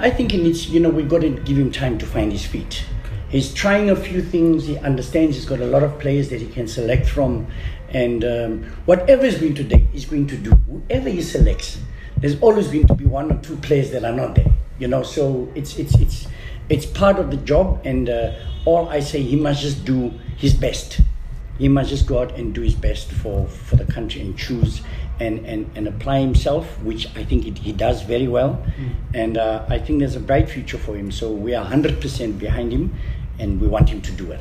I think he needs, you know, we've got to give him time to find his feet. He's trying a few things. He understands he's got a lot of players that he can select from. And um, whatever he's going to do, he's going to do. Whoever he selects, there's always going to be one or two players that are not there. You know, so it's it's it's it's part of the job. And uh, all I say, he must just do his best. He must just go out and do his best for, for the country and choose and, and, and apply himself, which I think it, he does very well. Mm. And uh, I think there's a bright future for him. So we are 100% behind him and we want him to do it.